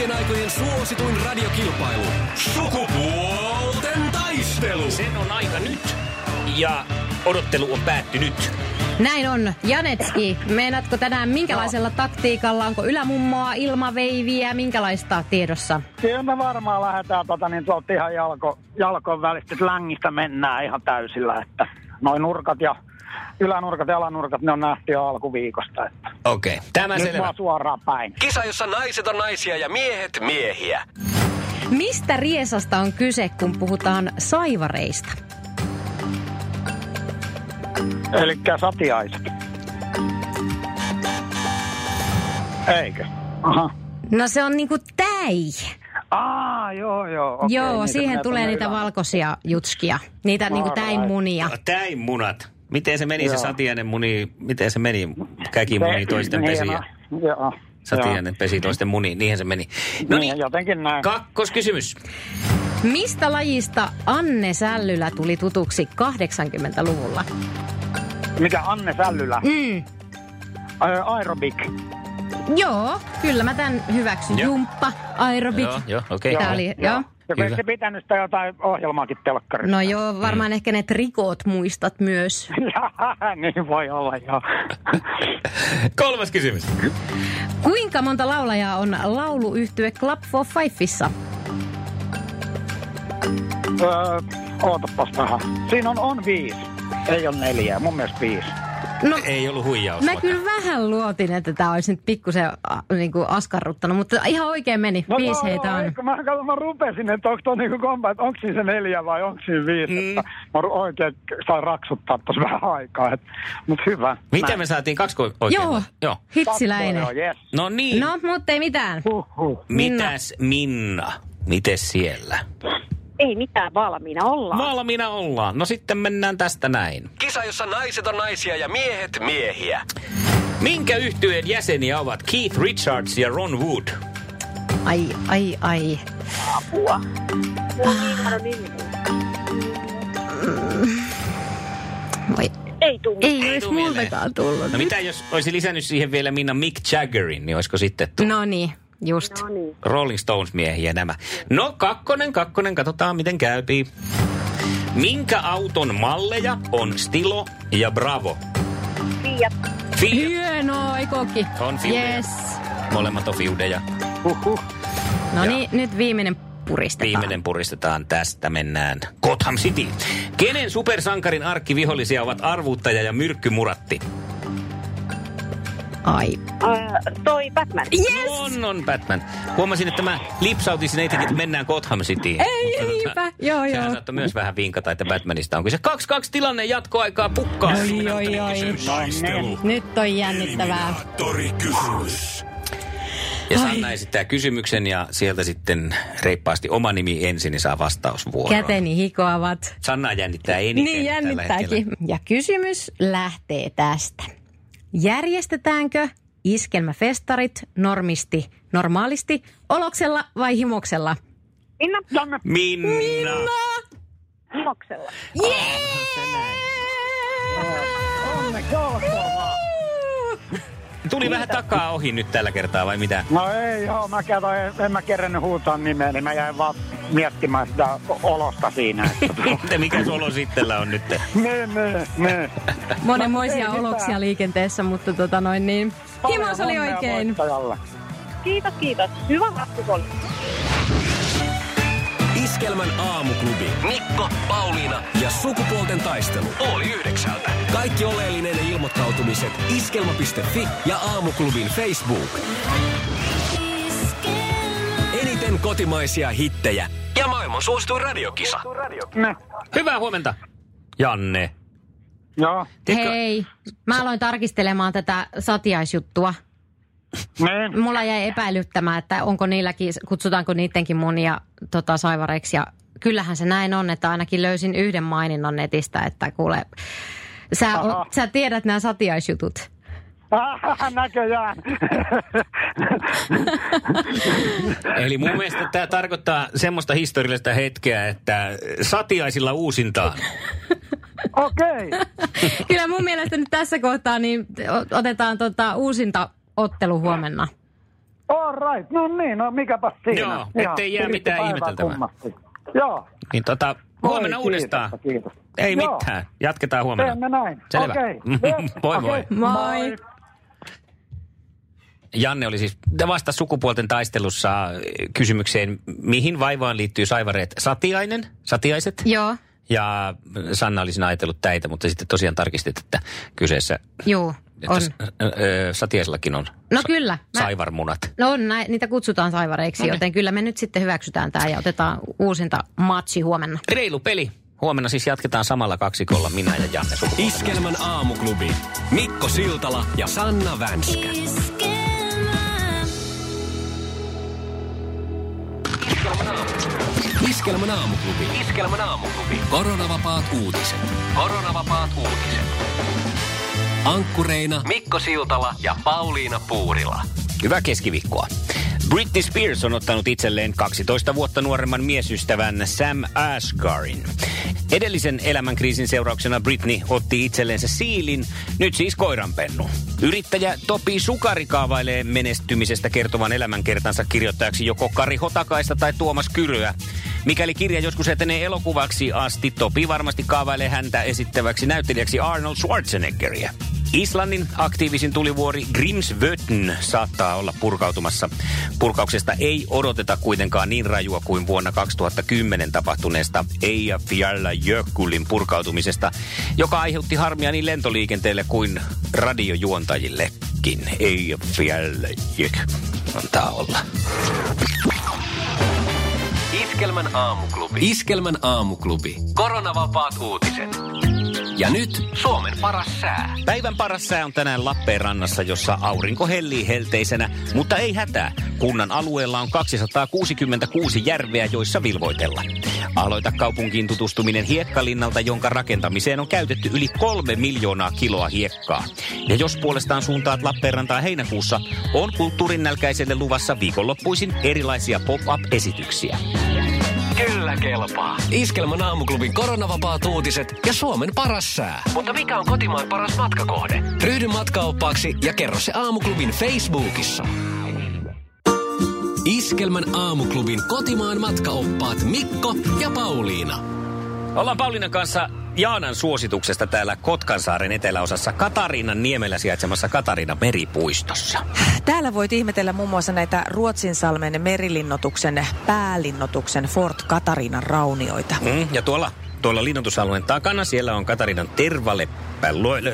kaikkien aikojen suosituin radiokilpailu. Sukupuolten taistelu. Sen on aika nyt. Ja odottelu on päättynyt. Näin on. Janetski, meinatko tänään minkälaisella taktiikalla? Onko ylämummoa, ilmaveiviä, minkälaista tiedossa? Kyllä me varmaan lähdetään tota, niin tuolta ihan jalko, jalkojen välistä längistä mennään ihan täysillä, että noin nurkat ja ylänurkat ja alanurkat, ne on nähty jo alkuviikosta. Että. Okei, okay. tämä Nyt selvä. vaan suoraan päin. Kisa, jossa naiset on naisia ja miehet miehiä. Mistä riesasta on kyse, kun puhutaan saivareista? Eli satiaiset. Eikö? Aha. No se on niinku täi. Aa, joo, joo. Okei, Joo, niitä siihen tulee niitä ylä- valkoisia jutskia. Niitä niinku Alright. täinmunia. Täin munat. Miten se meni se Joo. satiainen muni? Miten se meni? Käki muni toisten niin, pesiä. no, Joo. Satiainen pesi toisten muni. Niinhän se meni. No No niin, niin, jotenkin näin. kakkoskysymys. Mistä lajista Anne Sällylä tuli tutuksi 80-luvulla? Mikä Anne Sällylä? Mm. Aerobik. Joo, kyllä mä tämän hyväksyn. Joo. Jumppa, aerobic. Joo, joo, okei. Tää oli, joo. Joku Hyvä. eikö pitänyt sitä jotain ohjelmaakin telkkarissa? No joo, varmaan ehkä ne trikot muistat myös. niin voi olla, joo. Kolmas kysymys. Kuinka monta laulajaa on lauluyhtye Club for Fifessa? öö, ootapas vähän. Siinä on, on viisi. Ei ole neljää, mun mielestä viisi. No, Ei ollut huijaus. mä kyllä vähän luotin, että tämä olisi nyt pikkusen a, niinku askarruttanut, mutta ihan oikein meni. No, Viisi no, heitä on. eikö Mä, kato, mä rupesin, että onko tuo niinku kompa, että onko siinä se neljä vai onko siinä viisi. Mm. Että mä oikein sain raksuttaa tuossa vähän aikaa. Mutta hyvä. Mitä Näin. me saatiin? Kaksi oikein? Joo, Joo. hitsiläinen. Joo, yes. No niin. No, mutta ei mitään. Huhhuh. Mitäs Minna? Mites siellä? Ei mitään valmiina ollaan. Valmiina ollaan. No sitten mennään tästä näin. Kisa, jossa naiset on naisia ja miehet miehiä. Minkä yhtyeen jäseniä ovat Keith Richards ja Ron Wood? Ai, ai, ai. Apua. Ihana nimi. Voi. Ei tuu. Ei, Ei olisi multakaan tullut. No mitä jos olisi lisännyt siihen vielä Minna Mick Jaggerin, niin olisiko sitten tullut? No niin, just. No niin. Rolling Stones-miehiä nämä. No kakkonen, kakkonen, katsotaan miten käypii. Minkä auton malleja on Stilo ja Bravo? Fiat. Fiat. Hienoa, eikoki. On fiudeja. Yes. Molemmat on fiudeja. Huhhuh. No Ja- niin, nyt viimeinen puristetaan. Viimeinen puristetaan tästä, mennään Gotham City. Kenen supersankarin arkkivihollisia ovat arvuuttaja ja myrkkymuratti? Ai. Äh, toi Batman. Yes! On, on Batman. Huomasin, että mä lipsautin sinne että mennään Gotham Cityin. Ei, niinpä. Joo, Sehän joo. saattoi myös vähän vinkata, että Batmanista on kyse. 2-2 tilanne jatkoaikaa pukkaa. Oi, oi, oi. Taistelu. Nyt on jännittävää. Eliminaattorikysymys. Ja Sanna esittää kysymyksen ja sieltä sitten reippaasti oma nimi ensin, niin saa vastausvuoron. Käteni hikoavat. Sanna jännittää eniten Niin jännittääkin. Ja kysymys lähtee tästä. Järjestetäänkö iskelmäfestarit normisti, normaalisti, oloksella vai himoksella? Minna. Janne, Minna. Himoksella. onneksi olkoon vaan. Tuli vähän takaa ohi nyt tällä kertaa vai mitä? No ei joo, mä katsoin, en mä kerännyt huutaa nimeä, niin mä jäin vaan miettimään sitä olosta siinä. Että mikä solo sittellä on nyt? niin, niin. Monenmoisia oloksia liikenteessä, mutta tota noin niin. Himos oli oikein. Kiitos, kiitos. Hyvä vastus oli. Iskelmän aamuklubi. Mikko, Pauliina ja sukupuolten taistelu. Oli yhdeksältä. Kaikki oleellinen ilmoittautumiset iskelma.fi ja aamuklubin Facebook. Eniten kotimaisia hittejä ja maailman suosituin radiokisa. Ne. Hyvää huomenta, Janne. Joo. Tiedätkö- Hei, mä aloin tarkistelemaan tätä satiaisjuttua. Niin. Mulla jäi epäilyttämään, että onko niilläkin, kutsutaanko niidenkin munia tota, saivareiksi. Ja kyllähän se näin on, että ainakin löysin yhden maininnan netistä, että kuule, sä, Aha. o, sä tiedät nämä satiaisjutut. Ah, näköjään. Eli mun mielestä tämä tarkoittaa semmoista historiallista hetkeä, että satiaisilla uusintaan. Okei. Kyllä mun mielestä nyt tässä kohtaa niin otetaan tota uusinta ottelu huomenna. All right. No niin, no mikäpä siinä. Joo, ettei jää mitään ihmeteltävää. kummasti. Joo. Niin tota, huomenna Oi, uudestaan. Kiitos, kiitos. Ei Joo. mitään. Jatketaan huomenna. Teemme näin. Selvä. Okei. Yes, Moi moi. okei. Moi. Janne oli siis vasta sukupuolten taistelussa äh, kysymykseen, mihin vaivaan liittyy saivareet satiainen, satiaiset. Joo, Ja Sanna olisi ajatellut täitä, mutta sitten tosiaan tarkistit, että kyseessä, että on. s- ö, satiaisellakin on No sa- kyllä. Mä, saivarmunat. no on, näin, niitä kutsutaan saivareiksi, No niin. joten kyllä me nyt sitten hyväksytään tämä ja otetaan uusinta matsi huomenna. Reilu peli. Huomenna siis jatketaan samalla kaksikolla minä ja Janne. Iskelmän aamuklubi. Mikko Siltala ja Sanna Vänskä. Iskelmän aamuklubi. Iskelmän aamuklubi. Koronavapaat uutiset. Koronavapaat uutiset. Ankkureina Mikko Siltala ja Pauliina Puurila. Hyvää keskiviikkoa. Britney Spears on ottanut itselleen 12 vuotta nuoremman miesystävän Sam Asgarin. Edellisen elämänkriisin seurauksena Britney otti itsellensä siilin, nyt siis koiranpennu. Yrittäjä Topi Sukari kaavailee menestymisestä kertovan elämänkertansa kirjoittajaksi joko Kari Hotakaista tai Tuomas Kyröä. Mikäli kirja joskus etenee elokuvaksi asti, Topi varmasti kaavailee häntä esittäväksi näyttelijäksi Arnold Schwarzeneggeria. Islannin aktiivisin tulivuori Grimsvötn saattaa olla purkautumassa. Purkauksesta ei odoteta kuitenkaan niin rajua kuin vuonna 2010 tapahtuneesta Eyjafjallajökullin purkautumisesta, joka aiheutti harmia niin lentoliikenteelle kuin radiojuontajillekin. Eyjafjallajökull. Antaa olla. Iskelmän aamuklubi. Iskelmän aamuklubi. Koronavapaat uutiset. Ja nyt Suomen paras sää. Päivän paras sää on tänään Lappeenrannassa, jossa aurinko hellii helteisenä, mutta ei hätää. Kunnan alueella on 266 järveä, joissa vilvoitella. Aloita kaupunkiin tutustuminen hiekkalinnalta, jonka rakentamiseen on käytetty yli kolme miljoonaa kiloa hiekkaa. Ja jos puolestaan suuntaat Lappeenrantaa heinäkuussa, on kulttuurin nälkäiselle luvassa viikonloppuisin erilaisia pop-up-esityksiä. Kyllä kelpaa. Iskelmän aamuklubin koronavapaat uutiset ja Suomen paras sää. Mutta mikä on kotimaan paras matkakohde? Ryhdy matkaoppaaksi ja kerro se aamuklubin Facebookissa. Iskelmän aamuklubin kotimaan matkaoppaat Mikko ja Pauliina. Ollaan Paulinan kanssa Jaanan suosituksesta täällä Kotkansaaren eteläosassa Katariinan niemellä sijaitsemassa Katariinan meripuistossa. Täällä voit ihmetellä muun muassa näitä Ruotsinsalmen merilinnotuksen päälinnotuksen Fort Katarinan raunioita. Mm, ja tuolla, tuolla linnoitusalueen takana siellä on Katarinan Tervaleppä,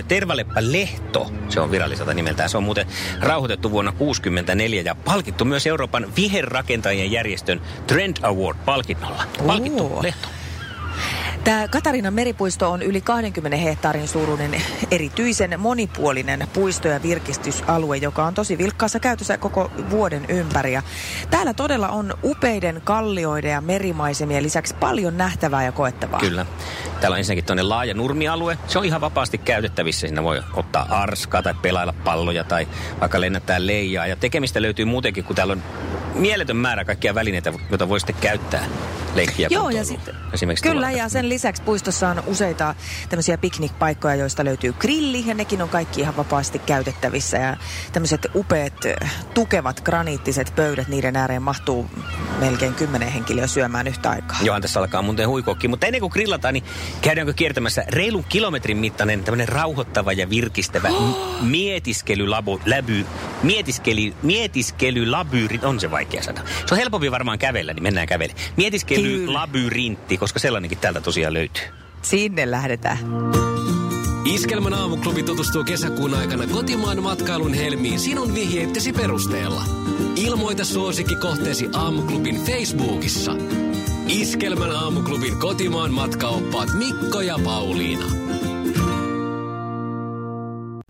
Tervaleppä-lehto. Se on viralliselta nimeltään. Se on muuten rauhoitettu vuonna 1964 ja palkittu myös Euroopan viherrakentajien järjestön Trend Award-palkinnolla. Palkittu Oo. lehto. Tämä Katarinan meripuisto on yli 20 hehtaarin suuruinen erityisen monipuolinen puisto- ja virkistysalue, joka on tosi vilkkaassa käytössä koko vuoden ympäri. Ja täällä todella on upeiden kallioiden ja merimaisemien lisäksi paljon nähtävää ja koettavaa. Kyllä. Täällä on ensinnäkin tuonne laaja nurmialue. Se on ihan vapaasti käytettävissä. Siinä voi ottaa arskaa tai pelailla palloja tai vaikka lennättää leijaa. Ja tekemistä löytyy muutenkin, kun täällä on mieletön määrä kaikkia välineitä, joita voi sitten käyttää leikkiä Joo, ja sitten, Esimerkiksi kyllä, tuolla. ja sen lisäksi puistossa on useita tämmöisiä piknikpaikkoja, joista löytyy grilli, ja nekin on kaikki ihan vapaasti käytettävissä. Ja tämmöiset upeat, tukevat graniittiset pöydät, niiden ääreen mahtuu melkein kymmenen henkilöä syömään yhtä aikaa. Johan tässä alkaa muuten huikokki. Mutta ennen kuin grillataan, niin käydäänkö kiertämässä reilun kilometrin mittainen tämmöinen rauhoittava ja virkistävä m- mietiskelylabu, läby, mietiskely, mietiskelylabyri, on se vaikea sana. Se on helpompi varmaan kävellä, niin mennään kävelle. Mietiskelylabyrintti, koska sellainenkin täältä tosiaan löytyy. Sinne lähdetään. Iskelmän aamuklubi tutustuu kesäkuun aikana kotimaan matkailun helmiin sinun vihjeittesi perusteella. Ilmoita suosikkikohteesi aamuklubin Facebookissa. Iskelmän aamuklubin kotimaan matkaoppaat Mikko ja Pauliina.